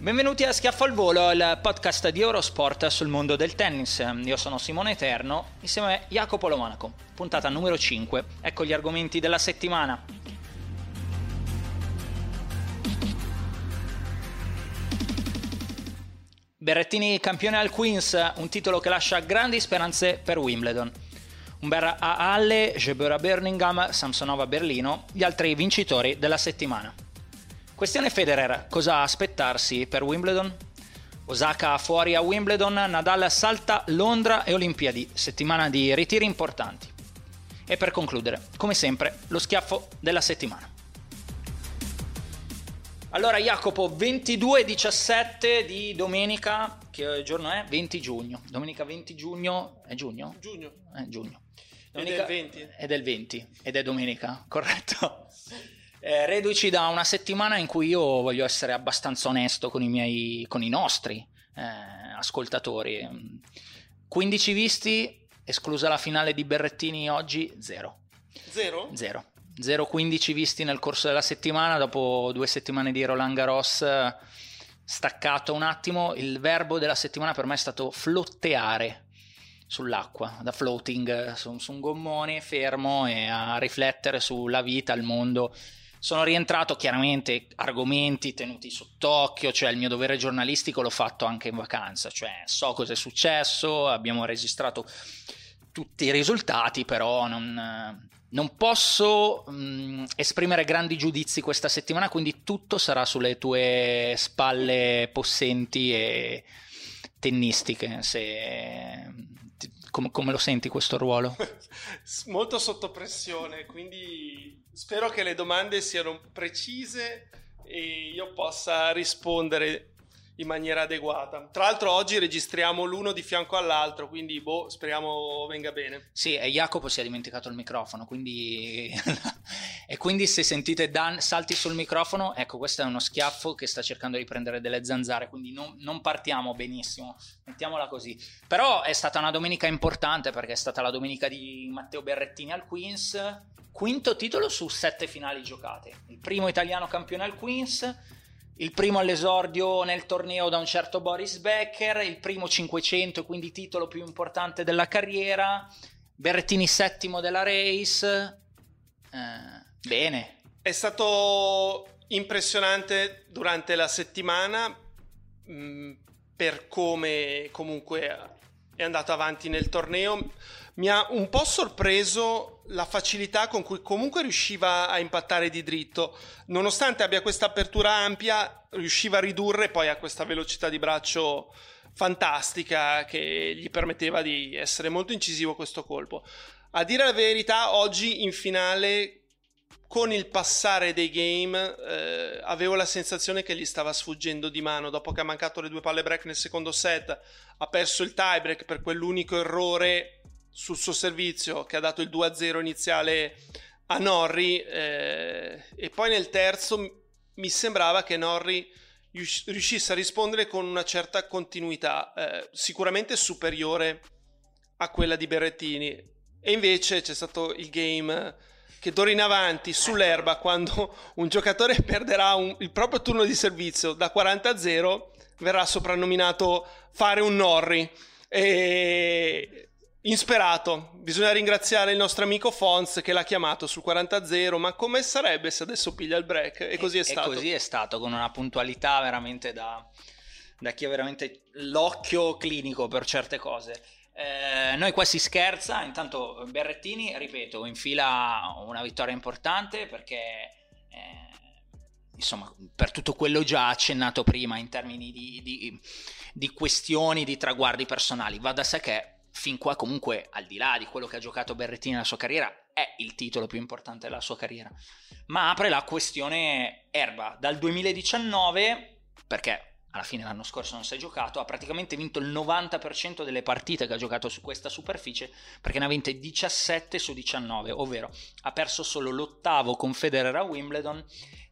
Benvenuti a Schiaffo al Volo, il podcast di Eurosport sul mondo del tennis. Io sono Simone Eterno, insieme a Jacopo Lo Monaco. Puntata numero 5. Ecco gli argomenti della settimana. Berrettini campione al Queens, un titolo che lascia grandi speranze per Wimbledon. Umber a Halle, Jebeur a Birmingham, Samsonova a Berlino, gli altri vincitori della settimana. Questione Federer, cosa aspettarsi per Wimbledon? Osaka fuori a Wimbledon, Nadal salta Londra e Olimpiadi, settimana di ritiri importanti. E per concludere, come sempre, lo schiaffo della settimana. Allora Jacopo, 22-17 di domenica, che giorno è? 20 giugno. Domenica 20 giugno, è giugno? Giugno. È giugno. Domenica, è del 20. È del 20 ed è domenica, corretto? Eh, reduci da una settimana in cui io voglio essere abbastanza onesto con i miei, con i nostri eh, ascoltatori. 15 visti, esclusa la finale di Berrettini oggi, zero. Zero? Zero. Zero 15 visti nel corso della settimana, dopo due settimane di Roland Garros staccato un attimo. Il verbo della settimana per me è stato flotteare sull'acqua, da floating su, su un gommone fermo e a riflettere sulla vita, il mondo sono rientrato chiaramente argomenti tenuti sott'occhio, cioè il mio dovere giornalistico l'ho fatto anche in vacanza, cioè so cosa è successo, abbiamo registrato tutti i risultati, però non, non posso mh, esprimere grandi giudizi questa settimana, quindi tutto sarà sulle tue spalle possenti e tennistiche. Se come, come, lo senti questo ruolo? Molto sotto pressione, quindi spero che le domande siano precise e io possa rispondere in maniera adeguata. Tra l'altro oggi registriamo l'uno di fianco all'altro, quindi boh, speriamo venga bene. Sì, e Jacopo si è dimenticato il microfono, quindi... e quindi se sentite Dan salti sul microfono, ecco, questo è uno schiaffo che sta cercando di prendere delle zanzare, quindi non, non partiamo benissimo, mettiamola così. Però è stata una domenica importante perché è stata la domenica di Matteo Berrettini al Queens, quinto titolo su sette finali giocate. Il primo italiano campione al Queens il primo all'esordio nel torneo da un certo Boris Becker, il primo 500, quindi titolo più importante della carriera, Berrettini settimo della race. Eh, bene. È stato impressionante durante la settimana mh, mm, per come comunque è andato avanti nel torneo. Mi ha un po' sorpreso la facilità con cui comunque riusciva a impattare di dritto, nonostante abbia questa apertura ampia, riusciva a ridurre poi a questa velocità di braccio fantastica che gli permetteva di essere molto incisivo questo colpo. A dire la verità, oggi in finale con il passare dei game eh, avevo la sensazione che gli stava sfuggendo di mano dopo che ha mancato le due palle break nel secondo set ha perso il tie break per quell'unico errore sul suo servizio che ha dato il 2-0 iniziale a Norri eh, e poi nel terzo mi sembrava che Norri riuscisse a rispondere con una certa continuità, eh, sicuramente superiore a quella di Berrettini. E invece c'è stato il game che d'ora in avanti sull'erba quando un giocatore perderà un, il proprio turno di servizio da 40 a 0 verrà soprannominato fare un Norri e insperato. Bisogna ringraziare il nostro amico Fons che l'ha chiamato sul 40 0 ma come sarebbe se adesso piglia il break? E così è stato. e così è stato con una puntualità veramente da, da chi ha veramente l'occhio clinico per certe cose. Eh, noi qua si scherza, intanto Berrettini, ripeto, infila una vittoria importante perché eh, insomma per tutto quello già accennato prima in termini di, di, di questioni, di traguardi personali, va da sé che fin qua comunque al di là di quello che ha giocato Berrettini nella sua carriera è il titolo più importante della sua carriera, ma apre la questione Erba. Dal 2019 perché alla fine l'anno scorso non si è giocato, ha praticamente vinto il 90% delle partite che ha giocato su questa superficie perché ne ha vinte 17 su 19, ovvero ha perso solo l'ottavo con Federer a Wimbledon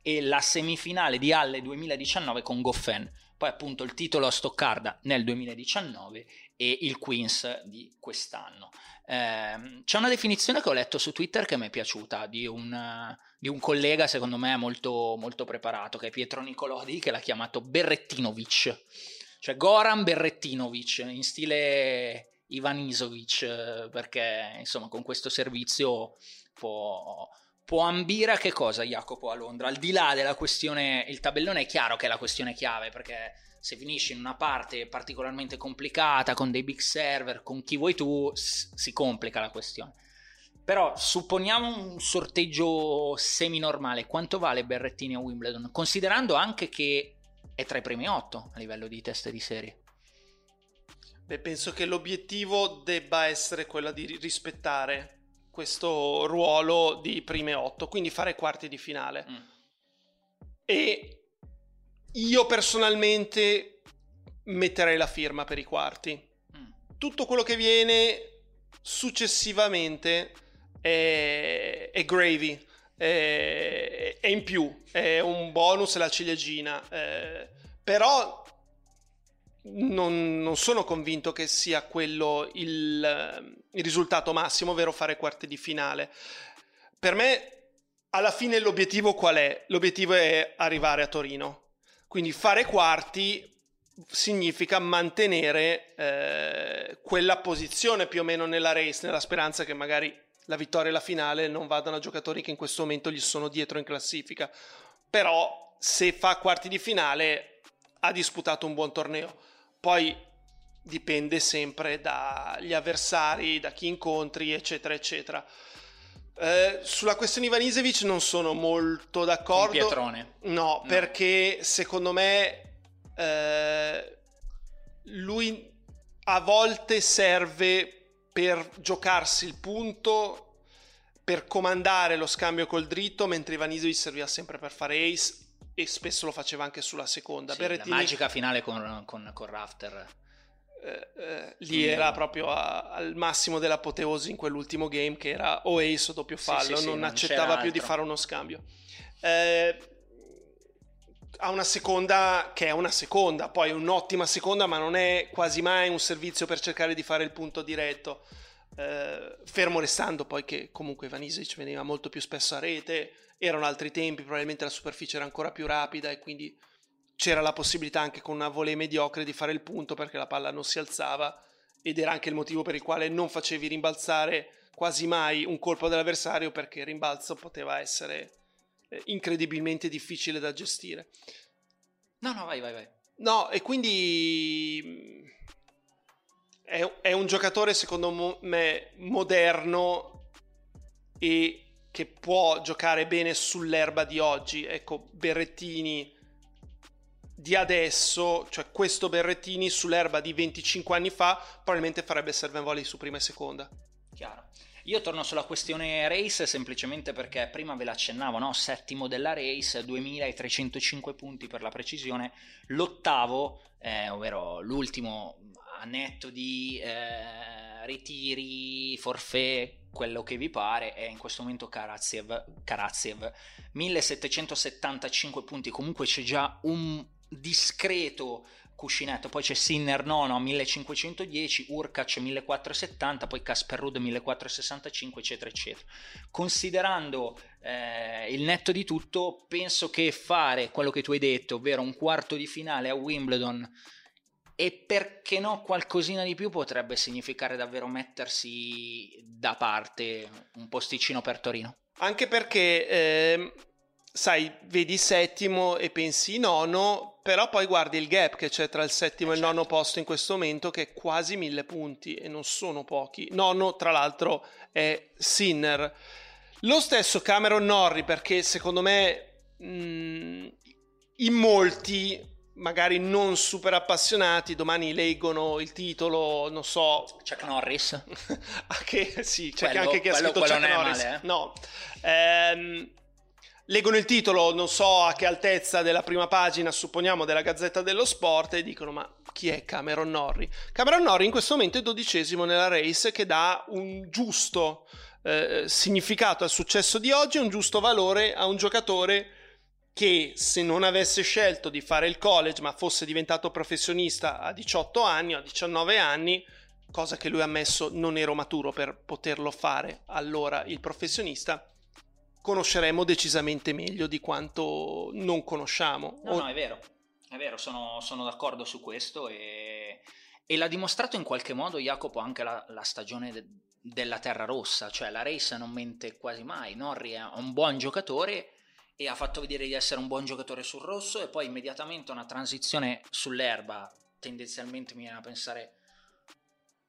e la semifinale di Halle 2019 con Goffin, poi appunto il titolo a Stoccarda nel 2019 e il Queens di quest'anno. Eh, c'è una definizione che ho letto su Twitter che mi è piaciuta di un, di un collega, secondo me, molto, molto preparato, che è Pietro Nicolodi, che l'ha chiamato Berrettinovic, cioè Goran Berrettinovic, in stile Ivanisovic, perché insomma con questo servizio può, può ambire a che cosa Jacopo a Londra? Al di là della questione, il tabellone è chiaro che è la questione chiave, perché se finisci in una parte particolarmente complicata, con dei big server, con chi vuoi tu, si complica la questione. Però supponiamo un sorteggio semi-normale, quanto vale Berrettini a Wimbledon? Considerando anche che è tra i primi otto a livello di teste di serie. Beh, penso che l'obiettivo debba essere quello di rispettare questo ruolo di prime otto, quindi fare quarti di finale. Mm. E io personalmente metterei la firma per i quarti. Mm. Tutto quello che viene successivamente è, è gravy, è, è, in più, è un bonus la ciliegina. Eh, però non, non, sono convinto che sia quello il, il risultato massimo, ovvero fare quarti di finale. Per me, alla fine, l'obiettivo qual è? L'obiettivo è arrivare a Torino quindi fare quarti significa mantenere eh, quella posizione più o meno nella race, nella speranza che magari la vittoria e la finale non vadano a giocatori che in questo momento gli sono dietro in classifica. Però se fa quarti di finale ha disputato un buon torneo. Poi dipende sempre dagli avversari, da chi incontri, eccetera, eccetera. Eh, sulla questione Ivanisevic non sono molto d'accordo. Un Pietrone. No, no, perché secondo me eh, lui a volte serve per giocarsi il punto, per comandare lo scambio col dritto, mentre Ivanisevic serviva sempre per fare ace e spesso lo faceva anche sulla seconda. Sì, Berrettini... La magica finale con, con, con Rafter eh, eh, lì era proprio a, al massimo dell'apoteosi in quell'ultimo game che era o ace o doppio fallo, sì, sì, non, non accettava più altro. di fare uno scambio. Eh, ha una seconda che è una seconda, poi un'ottima seconda, ma non è quasi mai un servizio per cercare di fare il punto diretto. Eh, fermo restando poi che comunque Vanisic veniva molto più spesso a rete, erano altri tempi, probabilmente la superficie era ancora più rapida e quindi c'era la possibilità anche con una volée mediocre di fare il punto perché la palla non si alzava ed era anche il motivo per il quale non facevi rimbalzare quasi mai un colpo dell'avversario perché il rimbalzo poteva essere eh, incredibilmente difficile da gestire. No, no, vai, vai, vai. No, e quindi è, è un giocatore secondo me moderno e che può giocare bene sull'erba di oggi. Ecco, Berrettini di adesso, cioè questo Berrettini sull'erba di 25 anni fa, probabilmente farebbe serve volley su prima e seconda. Chiaro. Io torno sulla questione race semplicemente perché prima ve l'accennavo, no? settimo della race, 2305 punti per la precisione, l'ottavo, eh, ovvero l'ultimo a netto di eh, ritiri, forfè, quello che vi pare, è in questo momento Karatsev, Karatsev 1775 punti, comunque c'è già un discreto cuscinetto, poi c'è Sinner nono a 1510, Urkac 1470, poi Casper Ruud 1465, eccetera, eccetera. Considerando eh, il netto di tutto, penso che fare quello che tu hai detto, ovvero un quarto di finale a Wimbledon e perché no qualcosina di più potrebbe significare davvero mettersi da parte un posticino per Torino. Anche perché, eh, sai, vedi settimo e pensi nono, però poi guardi il gap che c'è tra il settimo e il nono posto in questo momento, che è quasi mille punti e non sono pochi. Nono, tra l'altro, è Sinner. Lo stesso Cameron Norrie, perché secondo me mh, mm, in molti magari non super appassionati, domani leggono il titolo, non so... Chuck Norris. che, sì, c'è quello, anche chi ha scritto Chuck Norris. Male, eh? No. Ehm, leggono il titolo, non so a che altezza della prima pagina, supponiamo della Gazzetta dello Sport, e dicono ma chi è Cameron Norrie? Cameron Norrie in questo momento è dodicesimo nella race che dà un giusto eh, significato al successo di oggi, un giusto valore a un giocatore che se non avesse scelto di fare il college ma fosse diventato professionista a 18 anni o a 19 anni, cosa che lui ha ammesso non ero maturo per poterlo fare allora il professionista, conosceremo decisamente meglio di quanto non conosciamo. No, o... no, è vero, è vero, sono, sono d'accordo su questo e, e, l'ha dimostrato in qualche modo Jacopo anche la, la stagione de, della Terra Rossa, cioè la race non mente quasi mai, Norri è un buon giocatore e ha fatto vedere di essere un buon giocatore sul rosso e poi immediatamente una transizione sull'erba, tendenzialmente mi viene a pensare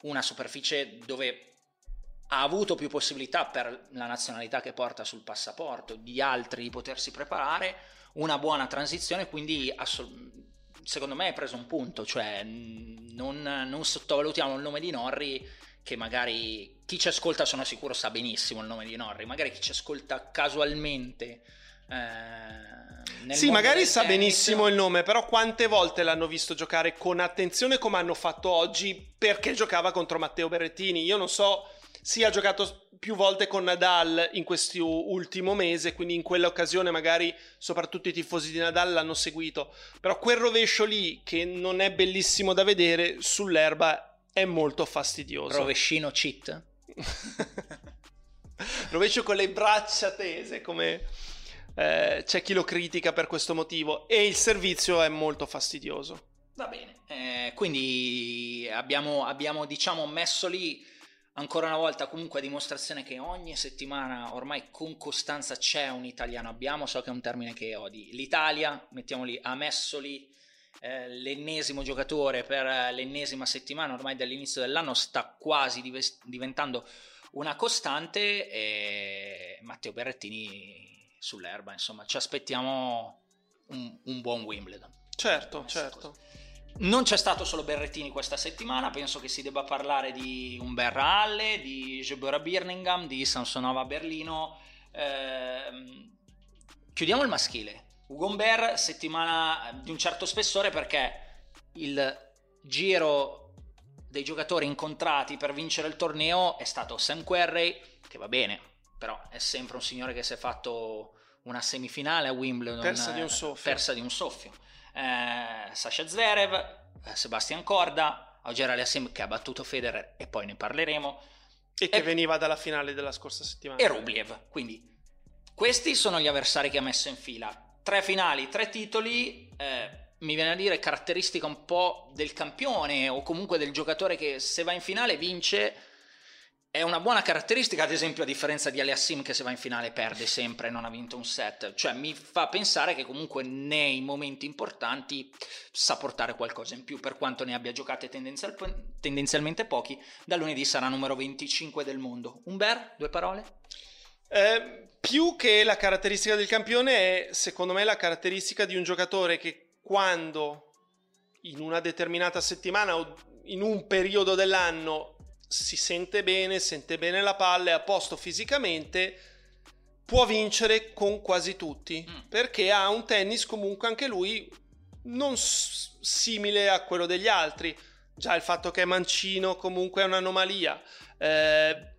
una superficie dove ha avuto più possibilità per la nazionalità che porta sul passaporto di altri di potersi preparare, una buona transizione, quindi assol- secondo me hai preso un punto, cioè non, non sottovalutiamo il nome di Norri che magari chi ci ascolta sono sicuro sa benissimo il nome di Norri, magari chi ci ascolta casualmente eh, sì, magari sa tennis. benissimo il nome, però quante volte l'hanno visto giocare con attenzione come hanno fatto oggi perché giocava contro Matteo Berrettini? Io non so, sì, ha giocato più volte con Nadal in questo ultimo mese, quindi in quell'occasione magari soprattutto i tifosi di Nadal l'hanno seguito, però quel rovescio lì che non è bellissimo da vedere sull'erba è molto fastidioso. Rovescino cheat? Rovescio con le braccia tese come eh, c'è chi lo critica per questo motivo e il servizio è molto fastidioso. Va bene, eh, quindi abbiamo, abbiamo diciamo messo lì ancora una volta comunque a dimostrazione che ogni settimana ormai con costanza c'è un italiano abbiamo, so che è un termine che odi, l'Italia, mettiamo lì, ha messo lì eh, l'ennesimo giocatore per l'ennesima settimana, ormai dall'inizio dell'anno sta quasi diventando una costante e Matteo Berrettini sull'erba, insomma, ci aspettiamo un, un buon Wimbledon. Certo, certo. Non c'è stato solo Berrettini questa settimana, penso che si debba parlare di Umberra Halle, di Gebora Birmingham, di Samsonova Berlino. Eh, chiudiamo il maschile. Ugo Umber, settimana di un certo spessore perché il giro dei giocatori incontrati per vincere il torneo è stato Sam Querrey, che va bene, però è sempre un signore che si è fatto una semifinale a Wimbledon persa di un soffio, persa di un soffio. Eh, Sasha Zverev eh, Sebastian Corda Auger Aliassim che ha battuto Federer e poi ne parleremo. E che e, veniva dalla finale della scorsa settimana. E Rublev quindi questi sono gli avversari che ha messo in fila. Tre finali, tre titoli eh, mi viene a dire caratteristica un po' del campione o comunque del giocatore che se va in finale vince è una buona caratteristica, ad esempio, a differenza di Aliassim che se va in finale perde sempre e non ha vinto un set. Cioè, mi fa pensare che comunque nei momenti importanti sa portare qualcosa in più, per quanto ne abbia giocate tendenzial- tendenzialmente pochi. Da lunedì sarà numero 25 del mondo. Umber, due parole? Eh, più che la caratteristica del campione è, secondo me, la caratteristica di un giocatore che quando in una determinata settimana o in un periodo dell'anno si sente bene, sente bene la palla, è a posto fisicamente, può vincere con quasi tutti, mm. perché ha un tennis comunque anche lui non s- simile a quello degli altri. Già il fatto che è mancino comunque è un'anomalia. Eh,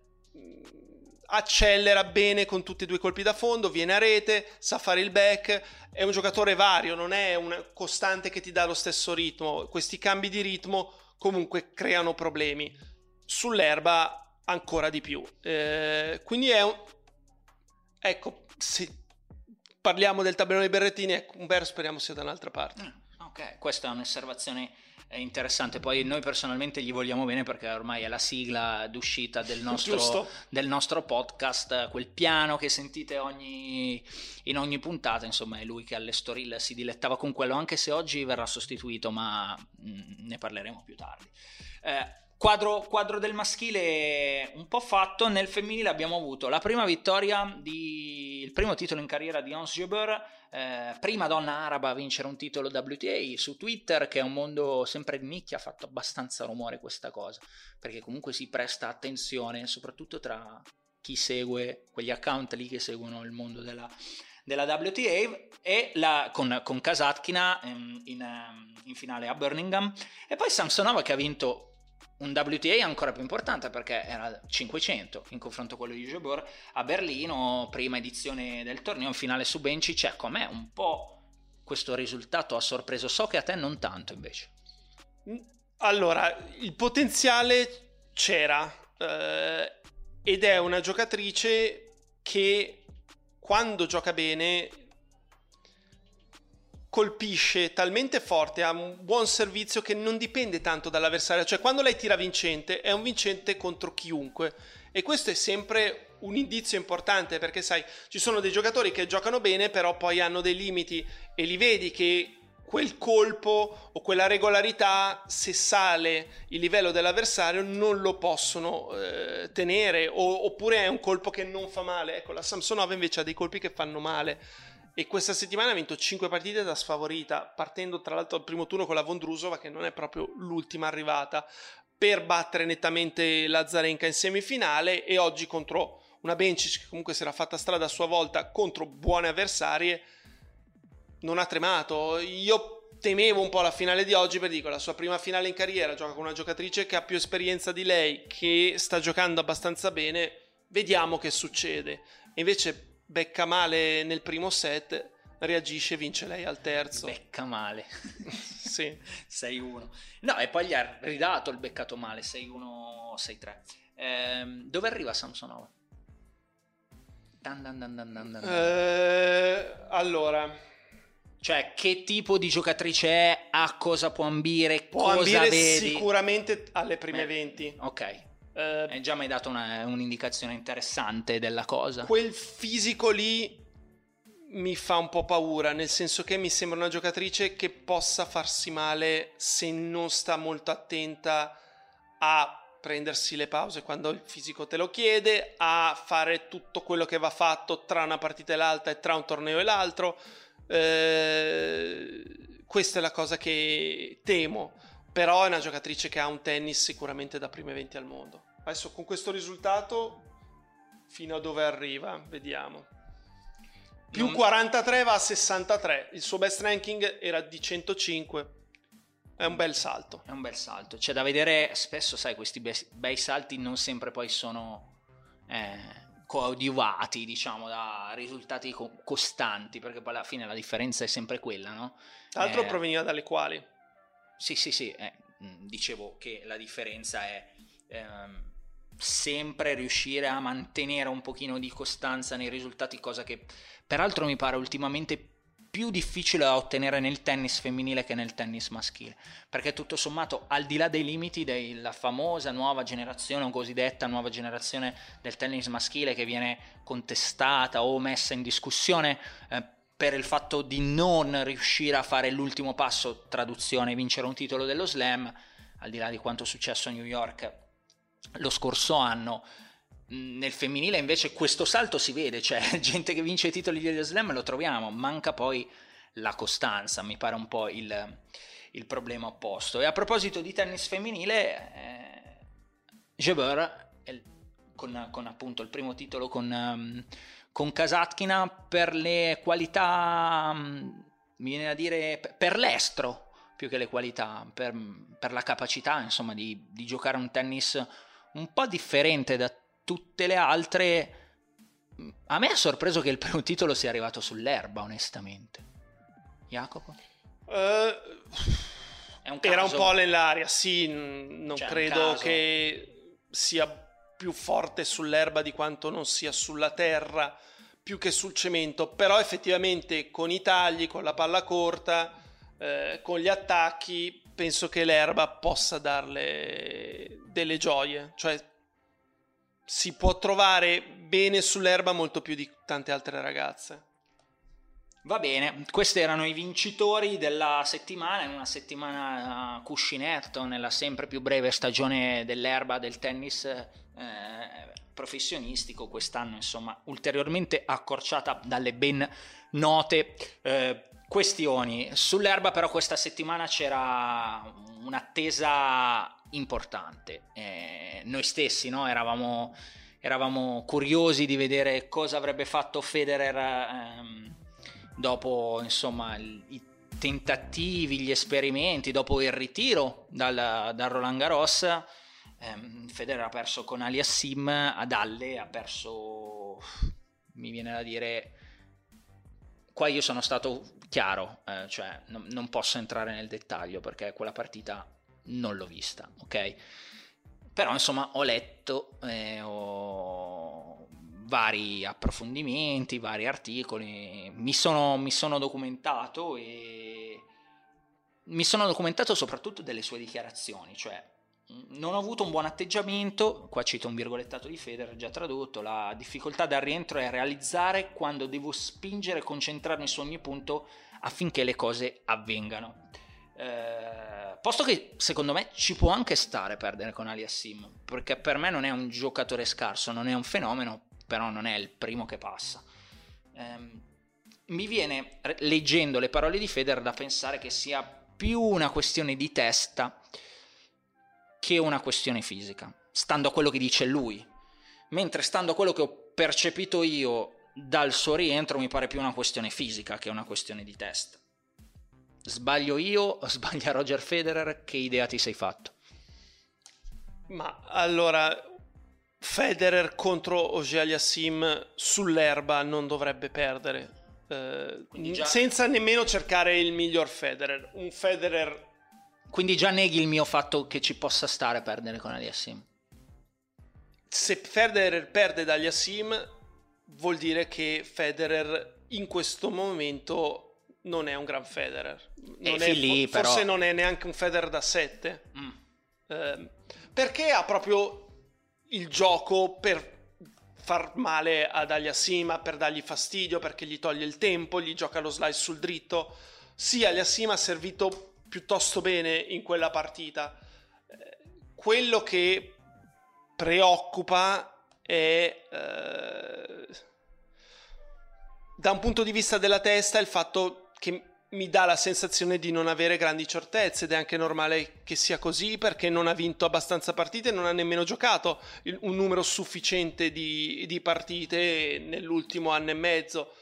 accelera bene con tutti e due i colpi da fondo, viene a rete, sa fare il back, è un giocatore vario, non è un costante che ti dà lo stesso ritmo. Questi cambi di ritmo comunque creano problemi. Sull'erba ancora di più. Eh, quindi è un... Ecco, se parliamo del tabellone dei berrettini, ecco, Umber speriamo sia da un'altra parte. Mm, ok, questa è un'osservazione interessante. Poi noi personalmente gli vogliamo bene perché ormai è la sigla d'uscita del nostro, del nostro podcast. Quel piano che sentite ogni, in ogni puntata, insomma, è lui che alle Storil si dilettava con quello, anche se oggi verrà sostituito, ma mh, ne parleremo più tardi. Eh, Quadro, quadro, del maschile un po' fatto, nel femminile abbiamo avuto la prima vittoria, di, il primo titolo in carriera di Hans Jober, eh, prima donna araba a vincere un titolo WTA su Twitter, che è un mondo sempre di nicchia, ha fatto abbastanza rumore questa cosa, perché comunque si presta attenzione, soprattutto tra chi segue quegli account lì che seguono il mondo della, della WTA e la, con, con Kasatkina in, in, in finale a Birmingham. E poi Samsonova che ha vinto un WTA ancora più importante perché era 500 in confronto a quello di Jabor a Berlino, prima edizione del torneo, in finale su Bencic, ecco a me un po' questo risultato? Ha sorpreso, so che a te non tanto invece. Mm, allora, il potenziale c'era eh, ed è una giocatrice che quando gioca bene colpisce talmente forte, ha un buon servizio che non dipende tanto dall'avversario, cioè quando lei tira vincente è un vincente contro chiunque. E questo è sempre un indizio importante perché sai, ci sono dei giocatori che giocano bene però poi hanno dei limiti e li vedi che quel colpo o quella regolarità, se sale il livello dell'avversario, non lo possono eh, tenere, o, oppure è un colpo che non fa male. Ecco, la Samsonova invece ha dei colpi che fanno male e questa settimana ha vinto 5 partite da sfavorita, partendo tra l'altro al primo turno con la Vondrusova che non è proprio l'ultima arrivata, per battere nettamente la Zarenka in semifinale e oggi contro una Bencic che comunque si era fatta strada a sua volta contro buone avversarie non ha tremato. Io temevo un po' la finale di oggi perché dico la sua prima finale in carriera gioca con una giocatrice che ha più esperienza di lei, che sta giocando abbastanza bene, vediamo che succede. E invece becca male nel primo set, reagisce e vince lei al terzo. Becca male. sì. 6-1. No, e poi gli ha ridato il beccato male, 6-1, 6-3. Ehm, dove arriva Samsonova? Dan dan dan dan dan eh, allora... Cioè, che tipo di giocatrice è? A cosa può ambire? Può cosa ambire vedi? sicuramente alle prime Beh, 20. Ok. Eh, Hai già mai dato una, un'indicazione interessante della cosa. Quel fisico lì mi fa un po' paura, nel senso che mi sembra una giocatrice che possa farsi male se non sta molto attenta a prendersi le pause quando il fisico te lo chiede, a fare tutto quello che va fatto tra una partita e l'altra e tra un torneo e l'altro. Eh, questa è la cosa che temo però è una giocatrice che ha un tennis sicuramente da prime 20 al mondo. Adesso con questo risultato, fino a dove arriva, vediamo. Più non... 43 va a 63, il suo best ranking era di 105. È un bel salto. È un bel salto. C'è da vedere, spesso sai, questi bei, bei salti non sempre poi sono eh, coadiuvati, diciamo, da risultati co- costanti, perché poi alla fine la differenza è sempre quella, no? Tra l'altro eh, proveniva dalle quali? Sì, sì, sì, eh, mm, dicevo che la differenza è ehm, sempre riuscire a mantenere un pochino di costanza nei risultati, cosa che peraltro mi pare ultimamente più difficile da ottenere nel tennis femminile che nel tennis maschile, perché tutto sommato, al di là dei limiti della famosa nuova generazione o cosiddetta nuova generazione del tennis maschile che viene contestata o messa in discussione, eh, per il fatto di non riuscire a fare l'ultimo passo, traduzione, vincere un titolo dello slam, al di là di quanto è successo a New York lo scorso anno. Nel femminile invece questo salto si vede, cioè gente che vince i titoli dello slam lo troviamo, manca poi la costanza, mi pare un po' il, il problema opposto. E a proposito di tennis femminile, eh, Jabeur, con, con, appunto il primo titolo con... Um, con Kasatkina per le qualità, mm, mi viene a dire, per l'estro più che le qualità, per, per la capacità insomma di, di, giocare un tennis un po' differente da tutte le altre a me ha sorpreso che il primo titolo sia arrivato sull'erba, onestamente. Jacopo? Uh, un era un po' nell'aria, sì, non cioè, credo che sia più forte sull'erba di quanto non sia sulla terra, più che sul cemento, però effettivamente con i tagli, con la palla corta, eh, con gli attacchi, penso che l'erba possa darle delle gioie, cioè si può trovare bene sull'erba molto più di tante altre ragazze. Va bene, questi erano i vincitori della settimana, in una settimana cuscinetto nella sempre più breve stagione dell'erba del tennis eh, professionistico, quest'anno insomma ulteriormente accorciata dalle ben note eh, questioni. Sull'erba però questa settimana c'era un'attesa importante, eh, noi stessi no? eravamo, eravamo, curiosi di vedere cosa avrebbe fatto Federer. Ehm, dopo insomma i tentativi, gli esperimenti, dopo il ritiro dal, dal Roland Garros, ehm, Federer ha perso con Aliassim, ad Halle ha perso, mi viene da dire, qua io sono stato chiaro, eh, cioè non, non posso entrare nel dettaglio perché quella partita non l'ho vista, ok? Però insomma ho letto, eh, ho vari approfondimenti, vari articoli, mi sono, mi sono documentato e mi sono documentato soprattutto delle sue dichiarazioni, cioè non ho avuto un buon atteggiamento, qua cito un virgolettato di Federer già tradotto, la difficoltà dal rientro è realizzare quando devo spingere e concentrarmi su ogni punto affinché le cose avvengano. Eh, posto che secondo me ci può anche stare perdere con Aliassim, perché per me non è un giocatore scarso, non è un fenomeno, però non è il primo che passa. Um, mi viene, leggendo le parole di Federer, da pensare che sia più una questione di testa che una questione fisica, stando a quello che dice lui. Mentre stando a quello che ho percepito io dal suo rientro mi pare più una questione fisica che una questione di testa. Sbaglio io o sbaglia Roger Federer? Che idea ti sei fatto? Ma allora, Federer contro Sim sull'erba non dovrebbe perdere. Eh, già... Senza nemmeno cercare il miglior Federer. Un Federer. Quindi già neghi il mio fatto che ci possa stare perdere con Aliassim. Se Federer perde da Aliassim, vuol dire che Federer in questo momento non è un gran Federer. Non è, lì, forse però... non è neanche un Federer da 7. Mm. Eh, perché ha proprio il gioco per far male ad Aliassima, per dargli fastidio, perché gli toglie il tempo, gli gioca lo slice sul dritto. Sì, Aliassima ha servito piuttosto bene in quella partita. Eh, quello che preoccupa è eh, da un punto di vista della testa il fatto che mi dà la sensazione di non avere grandi certezze ed è anche normale che sia così perché non ha vinto abbastanza partite e non ha nemmeno giocato un numero sufficiente di, di partite nell'ultimo anno e mezzo.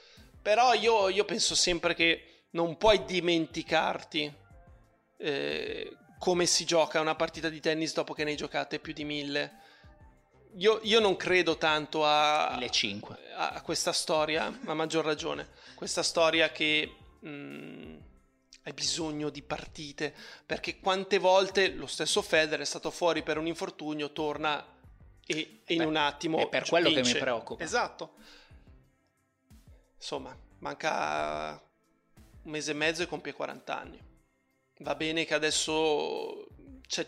Però io, io penso sempre che non puoi dimenticarti eh, come si gioca una partita di tennis dopo che ne hai giocate più di mille. Io, io non credo tanto a, a, a questa storia, a maggior ragione. Questa storia che mh, mm, hai bisogno di partite, perché quante volte lo stesso Federer è stato fuori per un infortunio, torna e, e in un attimo... È per quello vince. che mi preoccupa. Esatto. Insomma, manca un mese e mezzo e compie 40 anni. Va bene che adesso c'è,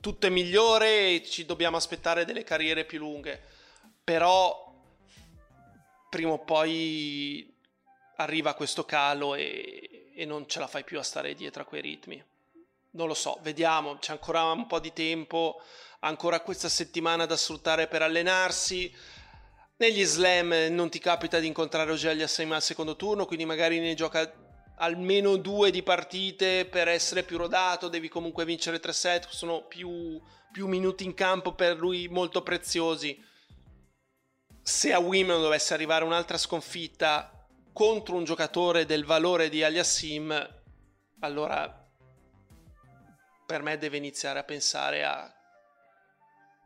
tutto è migliore e ci dobbiamo aspettare delle carriere più lunghe, però prima o poi arriva questo calo e, e non ce la fai più a stare dietro a quei ritmi. Non lo so, vediamo, c'è ancora un po' di tempo, ancora questa settimana da sfruttare per allenarsi. Negli slam non ti capita di incontrare Ogelli assieme al secondo turno, quindi magari ne gioca almeno due di partite per essere più rodato, devi comunque vincere tre set, sono più, più minuti in campo per lui molto preziosi. Se a Wimbledon dovesse arrivare un'altra sconfitta, contro un giocatore del valore di Aliassim, allora per me deve iniziare a pensare a,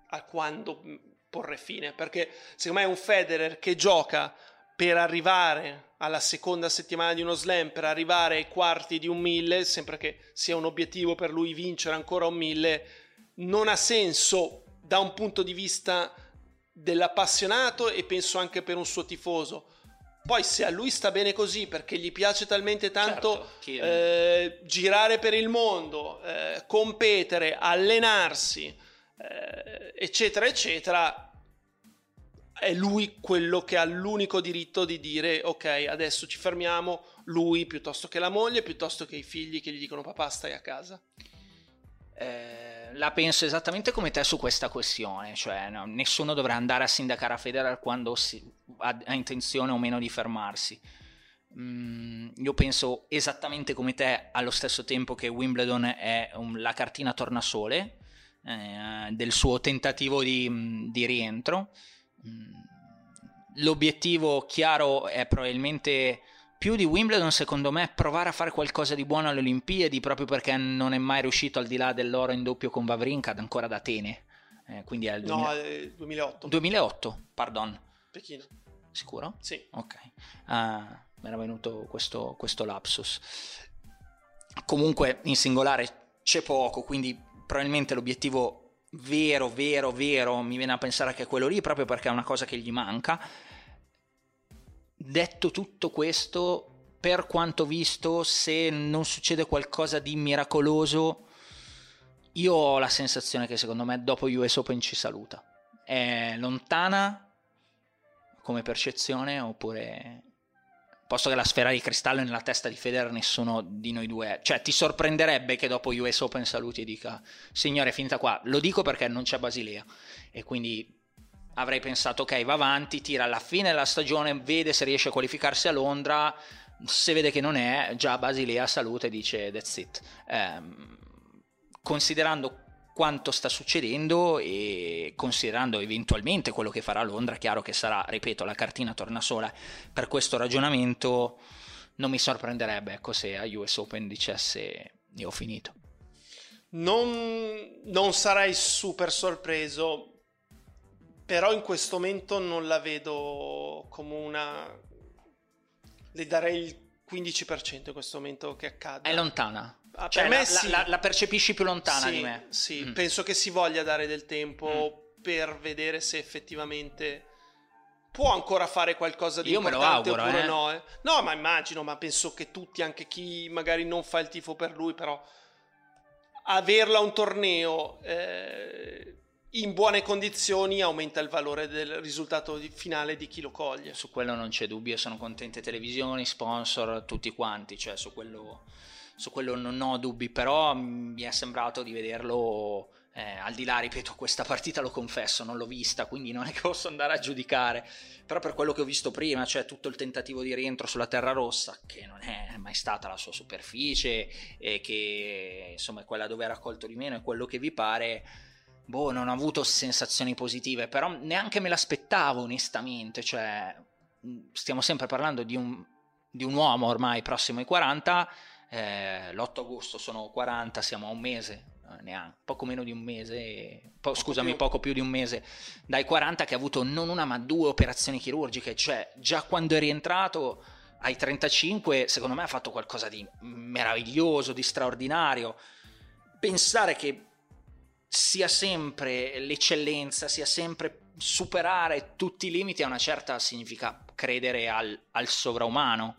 a quando porre fine, perché secondo me è un Federer che gioca per arrivare alla seconda settimana di uno slam, per arrivare ai quarti di un mille, sempre che sia un obiettivo per lui vincere ancora un mille, non ha senso da un punto di vista dell'appassionato e penso anche per un suo tifoso. Poi se a lui sta bene così perché gli piace talmente tanto certo, eh, girare per il mondo, eh, competere, allenarsi, eh, eccetera, eccetera, è lui quello che ha l'unico diritto di dire ok, adesso ci fermiamo, lui piuttosto che la moglie, piuttosto che i figli che gli dicono papà stai a casa. Eh, la penso esattamente come te su questa questione, cioè no, nessuno dovrà andare a sindacare a Federer quando si, ha, ha, intenzione o meno di fermarsi. Mm, io penso esattamente come te allo stesso tempo che Wimbledon è un, la cartina tornasole eh, del suo tentativo di, mm, di rientro. Mm, l'obiettivo chiaro è probabilmente più di Wimbledon, secondo me, provare a fare qualcosa di buono alle Olimpiadi, proprio perché non è mai riuscito al di là dell'oro in doppio con Wawrinka, ancora da Atene. Eh, quindi è il 2000... No, eh, 2008. 2008, pardon. Pechino. Sicuro? Sì. Ok. Uh, mi era venuto questo, questo lapsus. Comunque, in singolare c'è poco, quindi probabilmente l'obiettivo vero, vero, vero, mi viene a pensare che è quello lì, proprio perché è una cosa che gli manca. Detto tutto questo, per quanto visto, se non succede qualcosa di miracoloso, io ho la sensazione che secondo me dopo US Open ci saluta. È lontana come percezione oppure posto che la sfera di cristallo è nella testa di Federer nessuno di noi due cioè ti sorprenderebbe che dopo US Open saluti e dica signore è finita qua lo dico perché non c'è Basilea e quindi avrei pensato ok va avanti tira alla fine della stagione vede se riesce a qualificarsi a Londra. Se vede che non è già Basilea saluta e dice that's it. Eh, considerando quanto sta succedendo e considerando eventualmente quello che farà Londra, chiaro che sarà, ripeto, la cartina torna sola, per questo ragionamento non mi sorprenderebbe ecco, se a US Open dicesse io ho finito. Non, non sarei super sorpreso, però in questo momento non la vedo come una... le darei il 15% in questo momento che accade. È lontana. Ah, cioè, per me la, sì. la, la, percepisci più lontana sì, di me. Sì, mm. penso che si voglia dare del tempo mm. per vedere se effettivamente può ancora fare qualcosa di Io importante auguro, oppure eh. no. Eh. No, ma immagino, ma penso che tutti, anche chi magari non fa il tifo per lui, però averla un torneo eh, in buone condizioni aumenta il valore del risultato finale di chi lo coglie. Su quello non c'è dubbio, sono contente televisioni, sponsor, tutti quanti, cioè su quello su quello non ho dubbi, però mi è sembrato di vederlo eh, al di là, ripeto, questa partita lo confesso, non l'ho vista, quindi non è che posso andare a giudicare, però per quello che ho visto prima, cioè tutto il tentativo di rientro sulla terra rossa, che non è mai stata la sua superficie e che insomma è quella dove ha raccolto di meno, è quello che vi pare, boh, non ho avuto sensazioni positive, però neanche me l'aspettavo onestamente, cioè stiamo sempre parlando di un, di un uomo ormai prossimo ai 40 eh, l'8 agosto sono 40, siamo a un mese, eh, neanche, poco meno di un mese, po- scusami, più. poco più di un mese dai 40 che ha avuto non una ma due operazioni chirurgiche, cioè già quando è rientrato ai 35 secondo me ha fatto qualcosa di meraviglioso, di straordinario. Pensare che sia sempre l'eccellenza, sia sempre superare tutti i limiti a una certa significa credere al, al sovraumano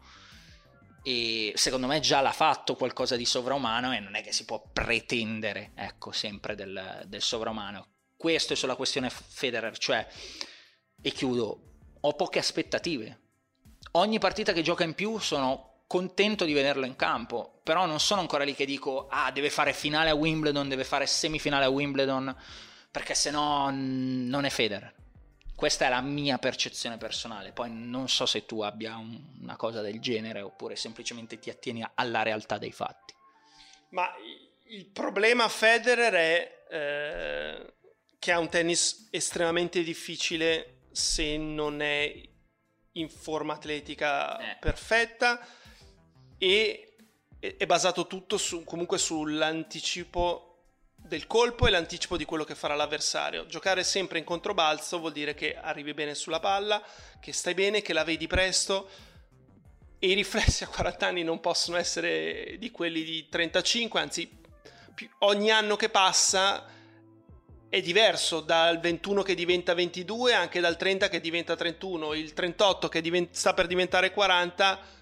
e secondo me già l'ha fatto qualcosa di sovraumano e non è che si può pretendere, ecco, sempre del, del sovraumano. Questo è sulla questione Federer, cioè, e chiudo, ho poche aspettative. Ogni partita che gioca in più sono contento di vederlo in campo, però non sono ancora lì che dico, ah, deve fare finale a Wimbledon, deve fare semifinale a Wimbledon, perché se no non è Federer. Questa è la mia percezione personale, poi non so se tu abbia un, una cosa del genere oppure semplicemente ti attieni alla realtà dei fatti. Ma il problema Federer è eh, che ha un tennis estremamente difficile se non è in forma atletica eh. perfetta e è basato tutto su, comunque sull'anticipo del colpo e l'anticipo di quello che farà l'avversario. Giocare sempre in controbalzo vuol dire che arrivi bene sulla palla, che stai bene, che la vedi presto e i riflessi a 40 anni non possono essere di quelli di 35, anzi ogni anno che passa è diverso dal 21 che diventa 22, anche dal 30 che diventa 31, il 38 che diventa, sta per diventare 40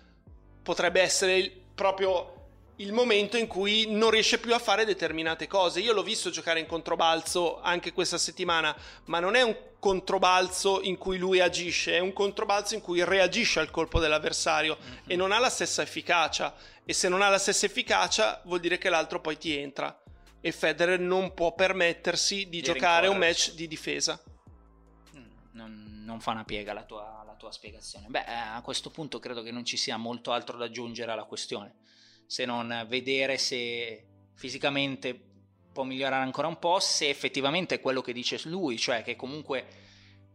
potrebbe essere proprio il momento in cui non riesce più a fare determinate cose. Io l'ho visto giocare in controbalzo anche questa settimana, ma non è un controbalzo in cui lui agisce, è un controbalzo in cui reagisce al colpo dell'avversario mm-hmm. e non ha la stessa efficacia. E se non ha la stessa efficacia vuol dire che l'altro poi ti entra. E Federer non può permettersi di, di giocare un match di difesa. Mm, non, non fa una piega la tua, la tua spiegazione. Beh, a questo punto credo che non ci sia molto altro da aggiungere alla questione se non vedere se fisicamente può migliorare ancora un po', se effettivamente è quello che dice lui, cioè che comunque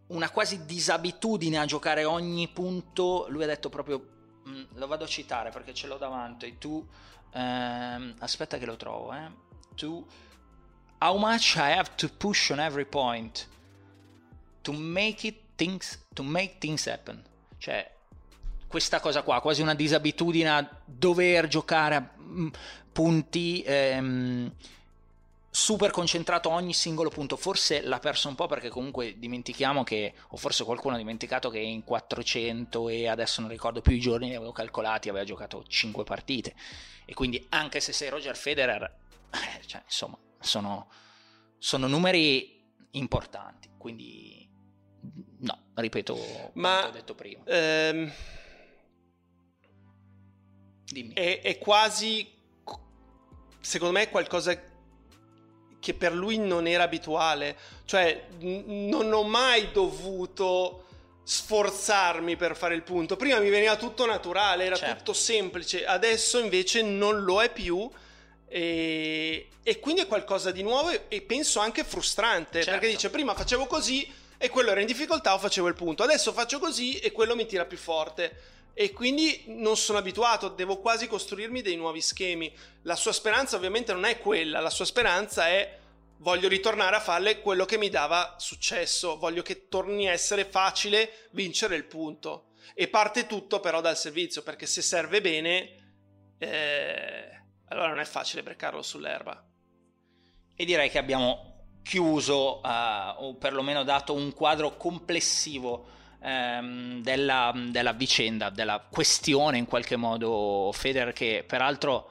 una quasi disabitudine a giocare ogni punto, lui ha detto proprio, mm, lo vado a citare perché ce l'ho davanti, tu, ehm, aspetta che lo trovo, eh, tu, how much I have to push on every point to make it things, to make things happen, cioè questa cosa qua, quasi una disabitudine a dover giocare a mm, punti ehm, super concentrato a ogni singolo punto. Forse l'ha perso un po' perché comunque dimentichiamo che, o forse qualcuno ha dimenticato che in 400 e adesso non ricordo più i giorni, li avevo calcolati, aveva giocato 5 partite. E quindi anche se sei Roger Federer, eh, cioè, insomma, sono, sono numeri importanti. Quindi ripeto Ma, ho detto prima. Ehm Dimmi. È, è quasi, secondo me, qualcosa che per lui non era abituale. Cioè, n- non ho mai dovuto sforzarmi per fare il punto. Prima mi veniva tutto naturale, era certo. tutto semplice, adesso invece non lo è più. E, e, quindi è qualcosa di nuovo e, penso anche frustrante certo. perché dice prima facevo così e quello era in difficoltà o facevo il punto adesso faccio così e quello mi tira più forte e quindi non sono abituato, devo quasi costruirmi dei nuovi schemi. La sua speranza ovviamente non è quella, la sua speranza è voglio ritornare a fare quello che mi dava successo, voglio che torni a essere facile vincere il punto. E parte tutto però dal servizio, perché se serve bene, eh, allora non è facile breccarlo sull'erba. E direi che abbiamo chiuso, uh, o perlomeno dato un quadro complessivo ehm, della, della, vicenda, della questione in qualche modo Federer che peraltro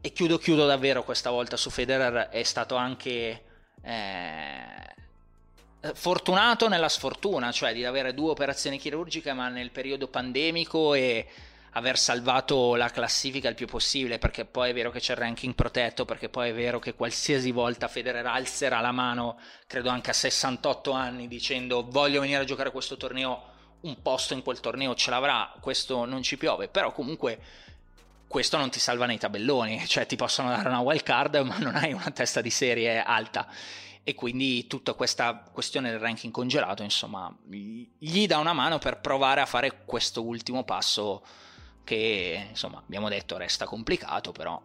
e chiudo chiudo davvero questa volta su Federer è stato anche eh, fortunato nella sfortuna, cioè di avere due operazioni chirurgiche ma nel periodo pandemico e aver salvato la classifica il più possibile, perché poi è vero che c'è il ranking protetto, perché poi è vero che qualsiasi volta Federer alzerà la mano, credo anche a 68 anni, dicendo voglio venire a giocare questo torneo, un posto in quel torneo ce l'avrà, questo non ci piove, però comunque questo non ti salva nei tabelloni, cioè ti possono dare una wild card, ma non hai una testa di serie alta. E quindi tutta questa questione del ranking congelato, insomma, gli dà una mano per provare a fare questo ultimo passo che insomma abbiamo detto resta complicato, però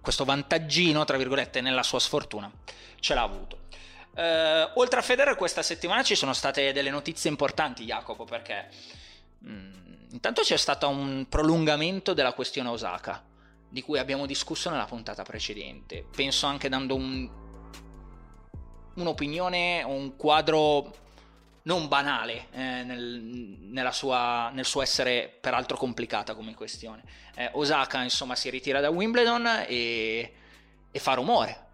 questo vantaggino, tra virgolette, nella sua sfortuna ce l'ha avuto. Uh, oltre a Federer questa settimana ci sono state delle notizie importanti, Jacopo, perché mh, mm, intanto c'è stato un prolungamento della questione Osaka, di cui abbiamo discusso nella puntata precedente. Penso anche dando un, un'opinione, un quadro non banale eh, nel, sua, nel, suo essere peraltro complicata come questione. Eh, Osaka insomma si ritira da Wimbledon e, e, fa rumore.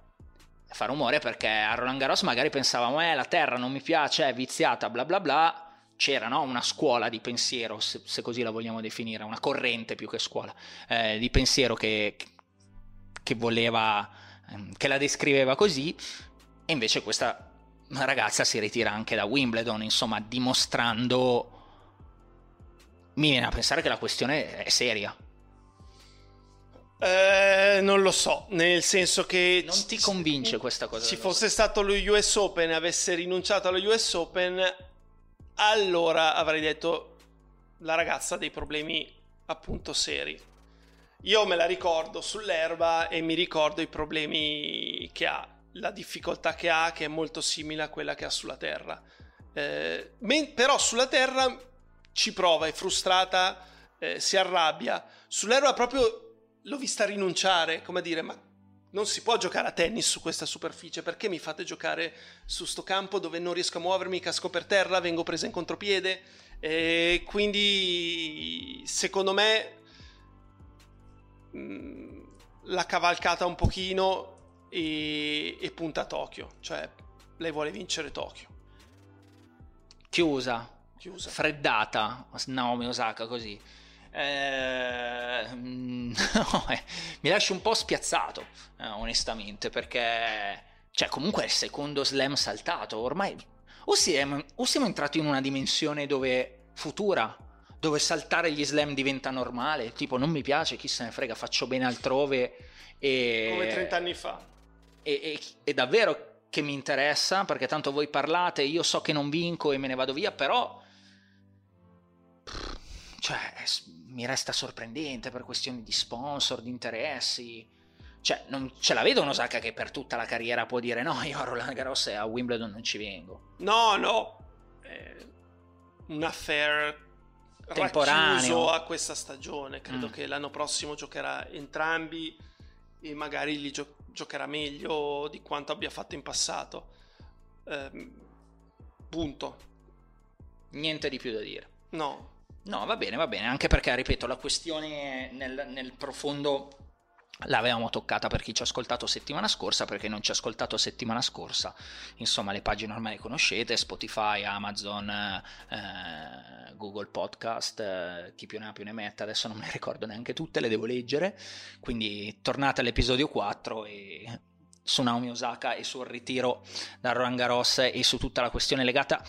Fa rumore perché a Roland Garros magari pensavamo eh la terra non mi piace, è viziata, bla bla bla. C'era no? una scuola di pensiero, se, se, così la vogliamo definire, una corrente più che scuola, eh, di pensiero che, che voleva, ehm, che la descriveva così, e invece questa una ragazza si ritira anche da Wimbledon, insomma, dimostrando... Mi viene a pensare che la questione è seria. Eh, non lo so, nel senso che... Non ti convince questa cosa? Se fosse stato lo US Open e avesse rinunciato allo US Open, allora avrei detto la ragazza ha dei problemi appunto seri. io me la ricordo sull'erba e mi ricordo i problemi che ha, la difficoltà che ha, che è molto simile a quella che ha sulla terra. Eh, men- però sulla terra ci prova, è frustrata, eh, si arrabbia. Sull'erba proprio l'ho vista rinunciare, come a dire, ma non si può giocare a tennis su questa superficie, perché mi fate giocare su sto campo dove non riesco a muovermi, casco per terra, vengo presa in contropiede? E quindi secondo me mh, mm, l'ha cavalcata un pochino e, e punta a Tokyo, cioè lei vuole vincere Tokyo. Chiusa, Chiusa. freddata Naomi Osaka così. Eh, no, eh, mi lascia un po' spiazzato, eh, onestamente, perché cioè, comunque è il secondo slam saltato. Ormai o siamo, o siamo entrati in una dimensione dove futura, dove saltare gli slam diventa normale, tipo non mi piace, chi se ne frega, faccio bene altrove. E, Come 30 anni fa. E, e, e davvero che mi interessa, perché tanto voi parlate, io so che non vinco e me ne vado via, però... Cioè, mi resta sorprendente per questioni di sponsor, di interessi. Cioè, non ce la vedo un'Osaka che per tutta la carriera può dire no, io a Roland Garros e a Wimbledon non ci vengo. No, no. È un affair temporaneo a questa stagione. Credo mm. che l'anno prossimo giocherà entrambi e magari li gio- giocherà meglio di quanto abbia fatto in passato. Eh, punto. Niente di più da dire. No. No, va bene, va bene, anche perché, ripeto, la questione nel, nel profondo L'avevamo toccata per chi ci ha ascoltato settimana scorsa, perché non ci ha ascoltato settimana scorsa. Insomma, le pagine ormai le conoscete: Spotify, Amazon, eh, Google Podcast, eh, chi più ne ha più ne mette. Adesso non me ne ricordo neanche tutte, le devo leggere. Quindi tornate all'episodio 4 e su Naomi Osaka e sul ritiro da Roland Garros e su tutta la questione legata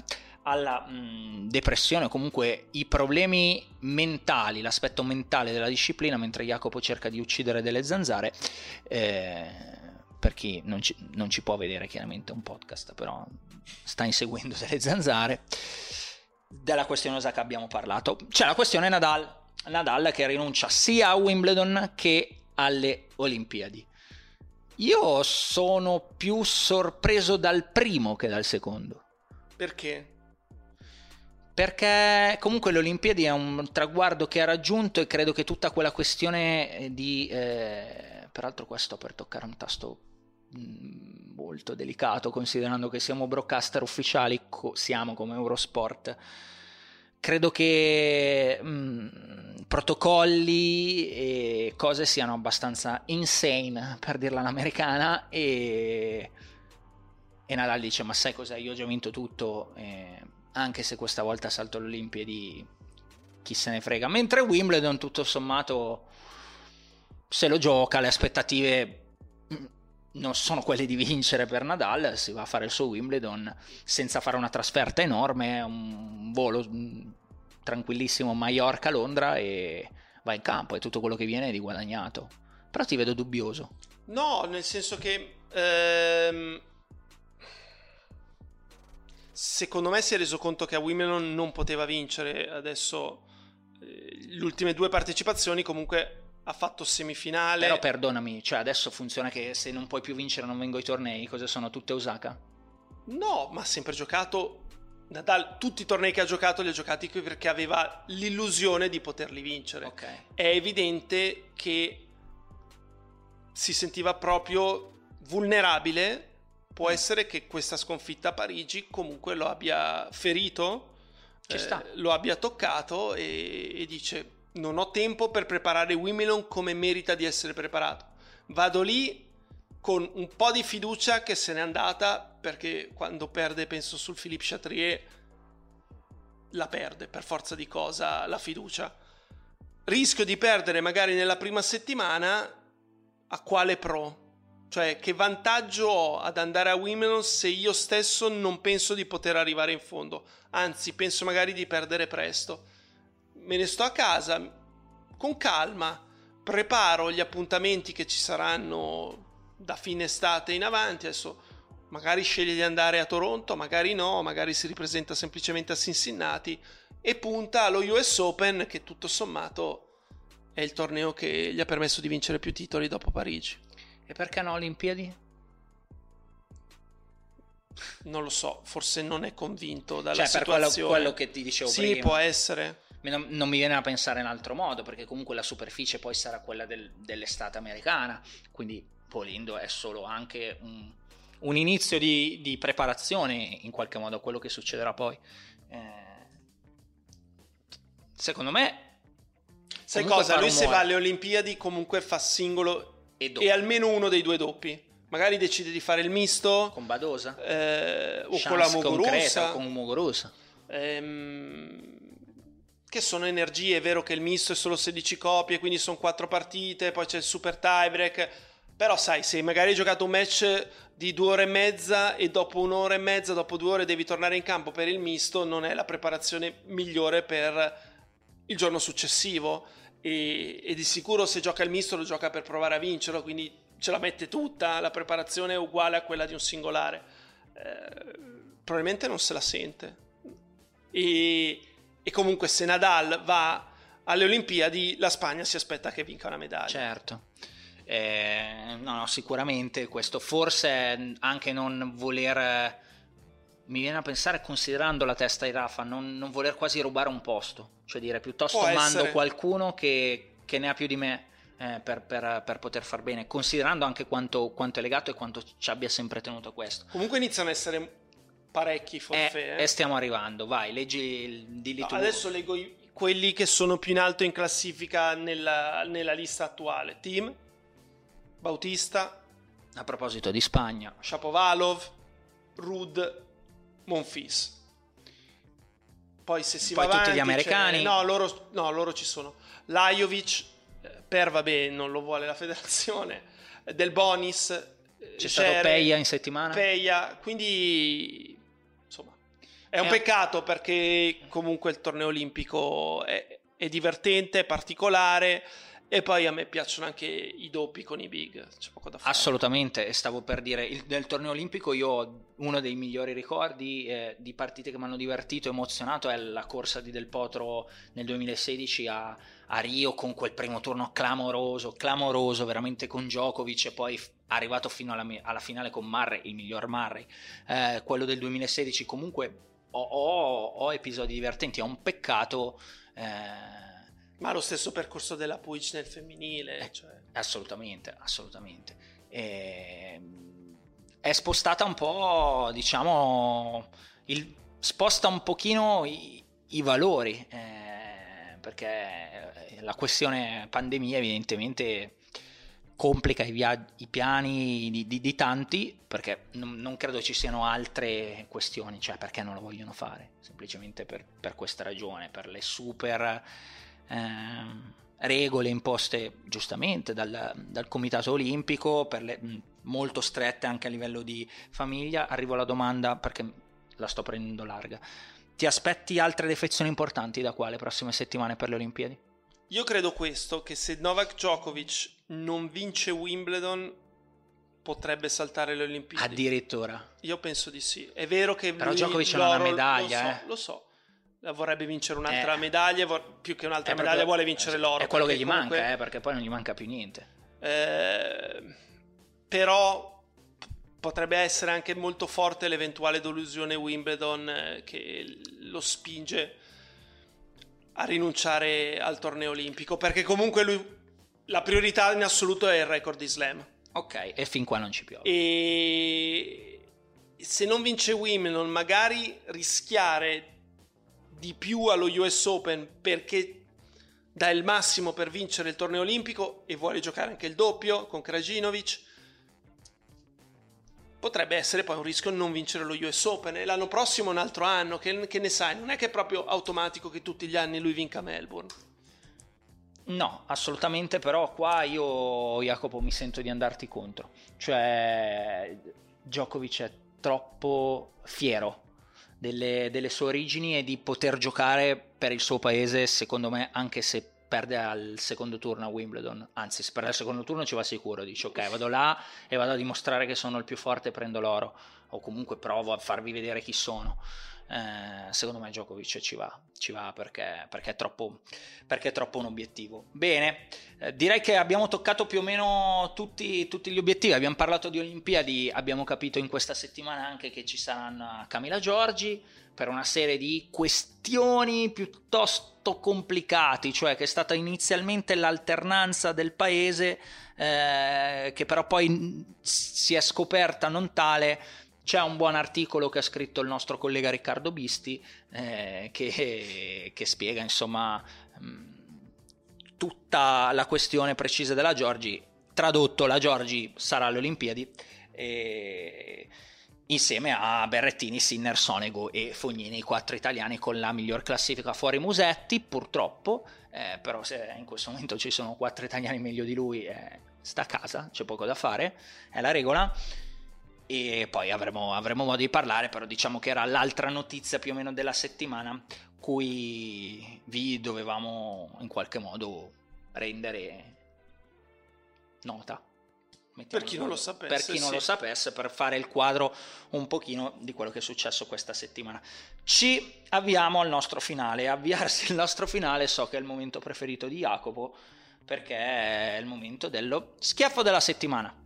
alla mh, depressione o comunque i problemi mentali, l'aspetto mentale della disciplina, mentre Jacopo cerca di uccidere delle zanzare. Eh, per chi non ci, non ci può vedere chiaramente un podcast, però sta inseguendo delle zanzare. Della questione Osaka abbiamo parlato. C'è la questione Nadal. Nadal che rinuncia sia a Wimbledon che alle Olimpiadi. Io sono più sorpreso dal primo che dal secondo. Perché? Perché comunque le Olimpiadi è un traguardo che ha raggiunto e credo che tutta quella questione di... Eh, peraltro qua sto per toccare un tasto mm, molto delicato considerando che siamo broadcaster ufficiali, co- siamo come Eurosport. Credo che mh, mm, protocolli e cose siano abbastanza insane, per dirla all'americana, e, e Nadal dice ma sai cos'è, io ho già vinto tutto. E anche se questa volta salto all'Olimpiadi chi se ne frega. Mentre Wimbledon tutto sommato se lo gioca, le aspettative non sono quelle di vincere per Nadal, si va a fare il suo Wimbledon senza fare una trasferta enorme, un volo tranquillissimo Mallorca-Londra e va in campo e tutto quello che viene è di guadagnato. Però ti vedo dubbioso. No, nel senso che ehm, secondo me si è reso conto che a Wimbledon non poteva vincere. Adesso eh, le ultime due partecipazioni comunque ha fatto semifinale. Però perdonami, cioè adesso funziona che se non puoi più vincere non vengo ai tornei, cosa sono tutte Osaka? No, ma ha sempre giocato Nadal, tutti i tornei che ha giocato li ha giocati qui perché aveva l'illusione di poterli vincere. Okay. È evidente che si sentiva proprio vulnerabile può essere che questa sconfitta a Parigi comunque lo abbia ferito, eh, lo abbia toccato e, e, dice non ho tempo per preparare Wimbledon come merita di essere preparato. Vado lì con un po' di fiducia che se n'è andata perché quando perde penso sul Philippe Chatrier la perde per forza di cosa la fiducia. Rischio di perdere magari nella prima settimana a quale pro? Cioè, che vantaggio ho ad andare a Wimbledon se io stesso non penso di poter arrivare in fondo? Anzi, penso magari di perdere presto. Me ne sto a casa, con calma, preparo gli appuntamenti che ci saranno da fine estate in avanti. Adesso magari sceglie di andare a Toronto, magari no, magari si ripresenta semplicemente a Cincinnati e punta allo US Open che tutto sommato è il torneo che gli ha permesso di vincere più titoli dopo Parigi. E perché no Olimpiadi? Non lo so, forse non è convinto dalla cioè, situazione. per quello, quello che ti dicevo sì, prima. Sì, può essere. Non, non, mi viene a pensare in altro modo, perché comunque la superficie poi sarà quella del, dell'estate americana, quindi Polindo è solo anche un, un inizio di, di, preparazione in qualche modo a quello che succederà poi. Eh, secondo me... Sai cosa? Lui se va alle Olimpiadi comunque fa singolo e, e almeno uno dei due doppi. Magari decide di fare il misto con Badosa? eh, o con la Muguruza. con Muguruza. Ehm, che sono energie è vero che il misto è solo 16 copie quindi sono 4 partite poi c'è il super tiebreak. Però sai se magari hai giocato un match di due ore e mezza e dopo un'ora e mezza dopo due ore devi tornare in campo per il misto non è la preparazione migliore per il giorno successivo e, e di sicuro se gioca il misto lo gioca per provare a vincerlo quindi ce la mette tutta, la preparazione è uguale a quella di un singolare. Eh, probabilmente non se la sente. E, e, comunque se Nadal va alle Olimpiadi, la Spagna si aspetta che vinca una medaglia. Certo. Eh, no, no, sicuramente questo. Forse anche non voler... Mi viene a pensare, considerando la testa di Rafa, non, non voler quasi rubare un posto. Cioè dire, piuttosto Può mando essere. qualcuno che, che ne ha più di me eh, per, per, per, poter far bene, considerando anche quanto, quanto, è legato e quanto ci abbia sempre tenuto a questo. Comunque iniziano a essere parecchi forfè. Eh, eh. E stiamo arrivando, vai, leggi di no, Adesso leggo quelli che sono più in alto in classifica nella, nella lista attuale. Team, Bautista. A proposito di Spagna. Shapovalov, Rud, Monfils. Poi se si Poi va tutti avanti, gli americani. No loro, no, loro ci sono. Lajovic, per vabbè non lo vuole la federazione, del Bonis. C'è Cere, stato Peia in settimana? Peia, quindi insomma è un eh. peccato perché comunque il torneo olimpico è, è divertente, è particolare e poi a me piacciono anche i doppi con i big, c'è poco da fare. Assolutamente, stavo per dire, il, del torneo olimpico io ho uno dei migliori ricordi eh, di partite che mi hanno divertito, emozionato, è la corsa di Del Potro nel 2016 a, a Rio con quel primo turno clamoroso, clamoroso, veramente con Djokovic e poi arrivato fino alla, alla finale con Murray, il miglior Murray. Eh, quello del 2016 comunque ho, ho, ho episodi divertenti, è un peccato... Eh, ma lo stesso percorso della Puig nel femminile. Eh, cioè. Assolutamente, assolutamente. E... Ehm, è spostata un po', diciamo, il... sposta un pochino i, i valori, eh, perché la questione pandemia evidentemente complica i, via- i piani di, di, di, tanti perché non, non, credo ci siano altre questioni, cioè perché non lo vogliono fare, semplicemente per, per questa ragione, per le super eh, regole imposte giustamente dal, dal Comitato Olimpico, le, molto strette anche a livello di famiglia. Arrivo alla domanda perché la sto prendendo larga. Ti aspetti altre defezioni importanti da qua le prossime settimane per le Olimpiadi? Io credo questo, che se Novak Djokovic non vince Wimbledon potrebbe saltare le Olimpiadi. Addirittura. Io penso di sì. È vero che Però Djokovic ha una medaglia, lo so, eh. lo so vorrebbe vincere un'altra eh. medaglia, più che un'altra medaglia proprio, vuole vincere l'oro. È quello che gli comunque, manca, eh, perché poi non gli manca più niente. Eh, però potrebbe essere anche molto forte l'eventuale delusione Wimbledon eh, che lo spinge a rinunciare al torneo olimpico, perché comunque lui la priorità in assoluto è il record di slam. Ok, e fin qua non ci piove. E se non vince Wimbledon, magari rischiare di più allo US Open perché dà il massimo per vincere il torneo olimpico e vuole giocare anche il doppio con Krajinovic potrebbe essere poi un rischio non vincere lo US Open. E l'anno prossimo un altro anno che, che, ne sai? Non è che è proprio automatico che tutti gli anni lui vinca Melbourne. No assolutamente però qua io Jacopo mi sento di andarti contro. Cioè Djokovic è troppo fiero delle, delle sue origini e di poter giocare per il suo paese, secondo me, anche se perde al secondo turno a Wimbledon. Anzi, se perde al secondo turno ci va sicuro. Dice ok, vado là e vado a dimostrare che sono il più forte e prendo l'oro. O comunque provo a farvi vedere chi sono. Eh, secondo me Djokovic ci va, ci va perché, perché, è troppo, perché, è troppo, un obiettivo. Bene, eh, direi che abbiamo toccato più o meno tutti, tutti, gli obiettivi, abbiamo parlato di Olimpiadi, abbiamo capito in questa settimana anche che ci saranno Camila Giorgi per una serie di questioni piuttosto complicati, cioè che è stata inizialmente l'alternanza del paese, eh, che però poi si è scoperta non tale c'è un buon articolo che ha scritto il nostro collega Riccardo Bisti eh, che, che, spiega insomma mm, tutta la questione precisa della Giorgi. Tradotto, la Giorgi sarà alle Olimpiadi. E insieme a Berrettini, Sinner, Sonego e Fognini, i quattro italiani con la miglior classifica fuori Musetti, purtroppo, eh, però se in questo momento ci sono quattro italiani meglio di lui, eh, sta a casa, c'è poco da fare, è la regola e poi avremo, avremo, modo di parlare, però diciamo che era l'altra notizia più o meno della settimana cui vi dovevamo in qualche modo rendere nota. Per chi, non lo sapesse, per chi non sì. lo sapesse, per fare il quadro un pochino di quello che è successo questa settimana. Ci avviamo al nostro finale. Avviarsi al nostro finale so che è il momento preferito di Jacopo, perché è il momento dello schiaffo della settimana.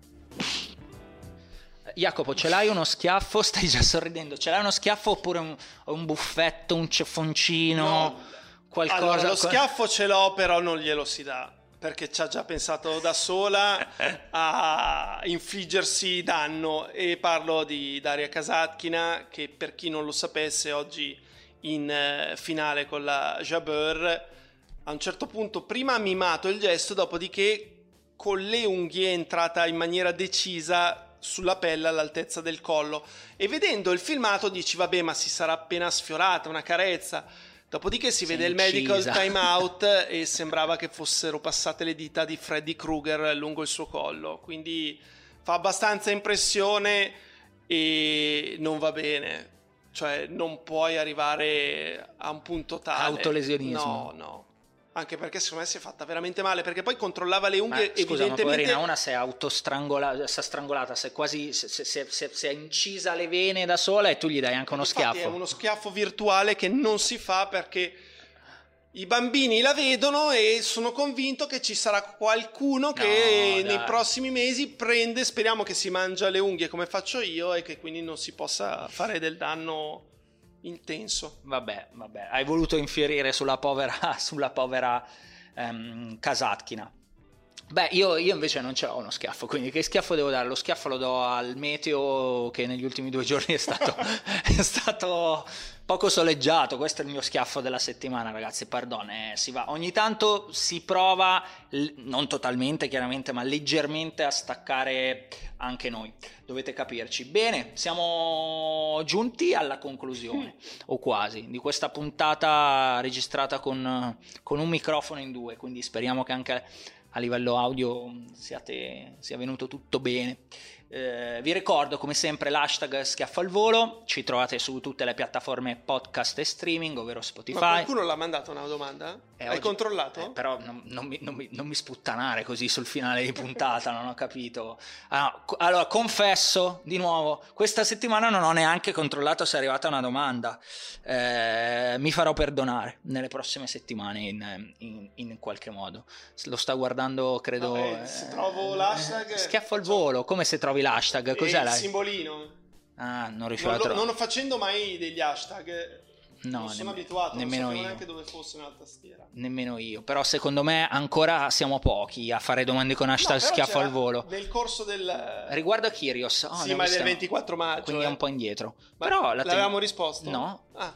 Jacopo, ce l'hai uno schiaffo? Stai già sorridendo. Ce l'hai uno schiaffo oppure un, un buffetto, un ceffoncino? No. Qualcosa? Allora, lo schiaffo ce l'ho, però non glielo si dà. Perché ci ha già pensato da sola a infliggersi danno. E parlo di Daria Kasatkina, che per chi non lo sapesse, oggi in eh, finale con la Jabeur, a un certo punto prima ha mimato il gesto, dopodiché con le unghie è entrata in maniera decisa sulla pelle all'altezza del collo. E vedendo il filmato dici vabbè ma si sarà appena sfiorata una carezza. Dopodiché si, si vede il medical time out e sembrava che fossero passate le dita di Freddy Krueger lungo il suo collo. Quindi fa abbastanza impressione e non va bene. Cioè non puoi arrivare a un punto tale. Autolesionismo. No no anche perché secondo me si è fatta veramente male perché poi controllava le unghie ma, scusa, evidentemente poverina, una si è autostrangolata si è strangolata si è quasi si, si, si, si, è incisa le vene da sola e tu gli dai anche uno Infatti schiaffo. è uno schiaffo virtuale che non si fa perché i bambini la vedono e sono convinto che ci sarà qualcuno che no, nei prossimi mesi prende speriamo che si mangia le unghie come faccio io e che quindi non si possa fare del danno intenso. Vabbè, vabbè, hai voluto infierire sulla povera, sulla povera um, Kasatkina. Beh, io, io, invece non ce l'ho uno schiaffo, quindi che schiaffo devo dare? Lo schiaffo lo do al meteo che negli ultimi due giorni è stato, è stato poco soleggiato, questo è il mio schiaffo della settimana ragazzi, perdone, eh, si va. ogni tanto si prova, non totalmente chiaramente, ma leggermente a staccare anche noi, dovete capirci. Bene, siamo giunti alla conclusione, o quasi, di questa puntata registrata con, con un microfono in due, quindi speriamo che anche a livello audio siate, sia venuto tutto bene. Eh, vi ricordo come sempre l'hashtag schiaffo al volo, ci trovate su tutte le piattaforme podcast e streaming, ovvero Spotify. Ma qualcuno l'ha mandato una domanda? Eh, Hai oggi, controllato? Eh, però non, non, mi, non, mi, non, mi, sputtanare così sul finale di puntata, non ho capito. Ah, allora, confesso di nuovo, questa settimana non ho neanche controllato se è arrivata una domanda. Eh, mi farò perdonare nelle prossime settimane in, in, in qualche modo. Lo sta guardando, credo... Vabbè, se trovo l'hashtag... Schiaffo al volo, come se trovi l'hashtag? Cos'è il la... simbolino. Ah, non riuscivo non a trovare. Non facendo mai degli hashtag. No, non sono nemm- abituato, nemmeno non io. neanche dove fosse una tastiera. Nemmeno io, però secondo me ancora siamo pochi a fare domande con hashtag no, schiaffo al volo. Nel corso del... Riguardo a Kyrios. Oh, sì, ma è del 24 maggio. Quindi eh. è un po' indietro. Ma però la l'avevamo risposto? No. Ah.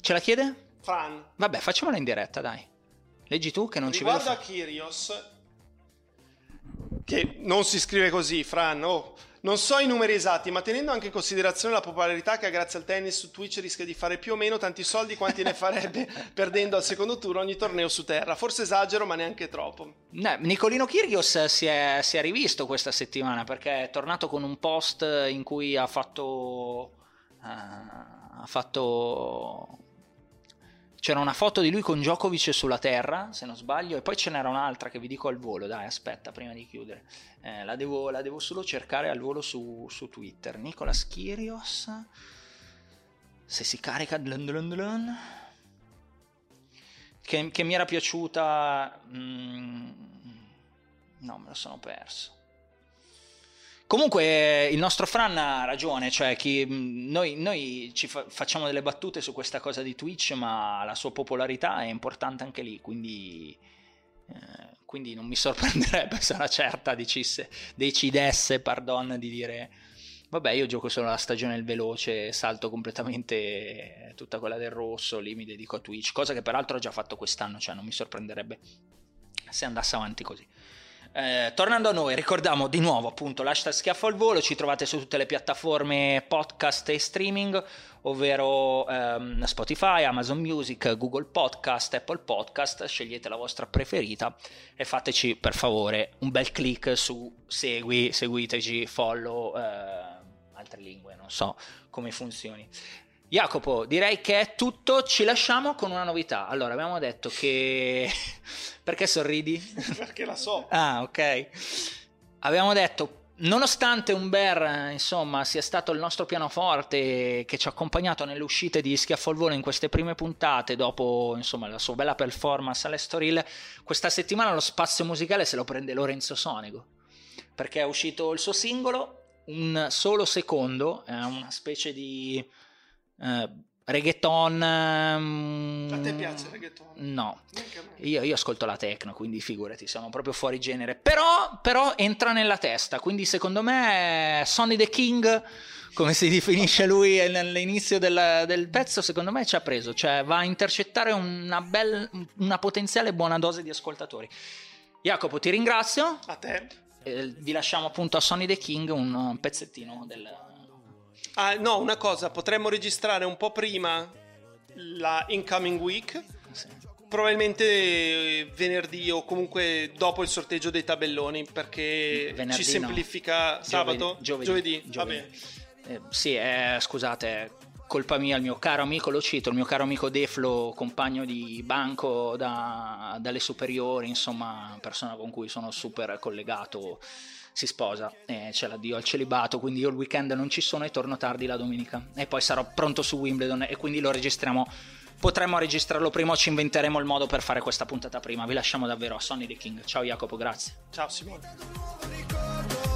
Ce la chiede? Fran. Vabbè, facciamola in diretta, dai. Leggi tu che non Riguardo ci vedo. a Kyrios, che non si scrive così, Fran, oh. Non so i numeri esatti, ma tenendo anche in considerazione la popolarità che ha grazie al tennis su Twitch rischia di fare più o meno tanti soldi quanti ne farebbe perdendo al secondo turno ogni torneo su terra. Forse esagero, ma neanche troppo. No, Nicolino Kyrgios si è, si è rivisto questa settimana perché è tornato con un post in cui ha fatto... Uh, ha fatto c'era una foto di lui con Djokovic sulla terra, se non sbaglio, e poi ce n'era un'altra che vi dico al volo, dai, aspetta, prima di chiudere. Eh, la, devo, la, devo, solo cercare al volo su, su Twitter. Nicolas Kyrgios. se si carica dlun dlun dlun, che, che, mi era piaciuta mm, no me lo sono perso Comunque il nostro Fran ha ragione, cioè chi, noi, noi, ci fa, facciamo delle battute su questa cosa di Twitch, ma la sua popolarità è importante anche lì, quindi, eh, quindi non mi sorprenderebbe se una certa dicesse, decidesse pardon, di dire vabbè io gioco solo la stagione del veloce, salto completamente tutta quella del rosso, lì mi dedico a Twitch, cosa che peraltro ho già fatto quest'anno, cioè non mi sorprenderebbe se andasse avanti così. Eh, tornando a noi, ricordiamo di nuovo appunto l'hashtag schiaffo al volo, ci trovate su tutte le piattaforme podcast e streaming, ovvero ehm, Spotify, Amazon Music, Google Podcast, Apple Podcast, scegliete la vostra preferita e fateci per favore un bel click su segui, seguiteci, follow, eh, altre lingue, non so come funzioni. Jacopo, direi che è tutto, ci lasciamo con una novità. Allora, abbiamo detto che... Perché sorridi? Perché la so. Ah, ok. Abbiamo detto, nonostante Umber, insomma, sia stato il nostro pianoforte che ci ha accompagnato nelle uscite di Schiaffo al Volo in queste prime puntate, dopo, insomma, la sua bella performance all'Estoril, questa settimana lo spazio musicale se lo prende Lorenzo Sonico. Perché è uscito il suo singolo, un solo secondo, è una specie di eh, reggaeton. Um, a te piace il reggaeton? No, io, io, ascolto la techno, quindi figurati, sono proprio fuori genere. Però, però entra nella testa, quindi secondo me Sonny the King, come si definisce lui all'inizio del, del pezzo, secondo me ci ha preso, cioè va a intercettare una, bel, una potenziale buona dose di ascoltatori. Jacopo, ti ringrazio. A te. Eh, vi lasciamo appunto a Sonny the King un pezzettino del, Ah, no, una cosa, potremmo registrare un po' prima la incoming week. Sì. Probabilmente eh, venerdì o comunque dopo il sorteggio dei tabelloni perché venerdì ci semplifica no. sabato? Giovedì. Giovedì. Giovedì. Eh, sì, eh, scusate, colpa mia, il mio caro amico, lo cito, il mio caro amico Deflo, compagno di banco da, dalle superiori, insomma, persona con cui sono super collegato si sposa e c'è l'addio al celibato, quindi io il weekend non ci sono e torno tardi la domenica e poi sarò pronto su Wimbledon e quindi lo registriamo. Potremmo registrarlo prima o ci inventeremo il modo per fare questa puntata prima. Vi lasciamo davvero a Sonny the King. Ciao Jacopo, grazie. Ciao Simone.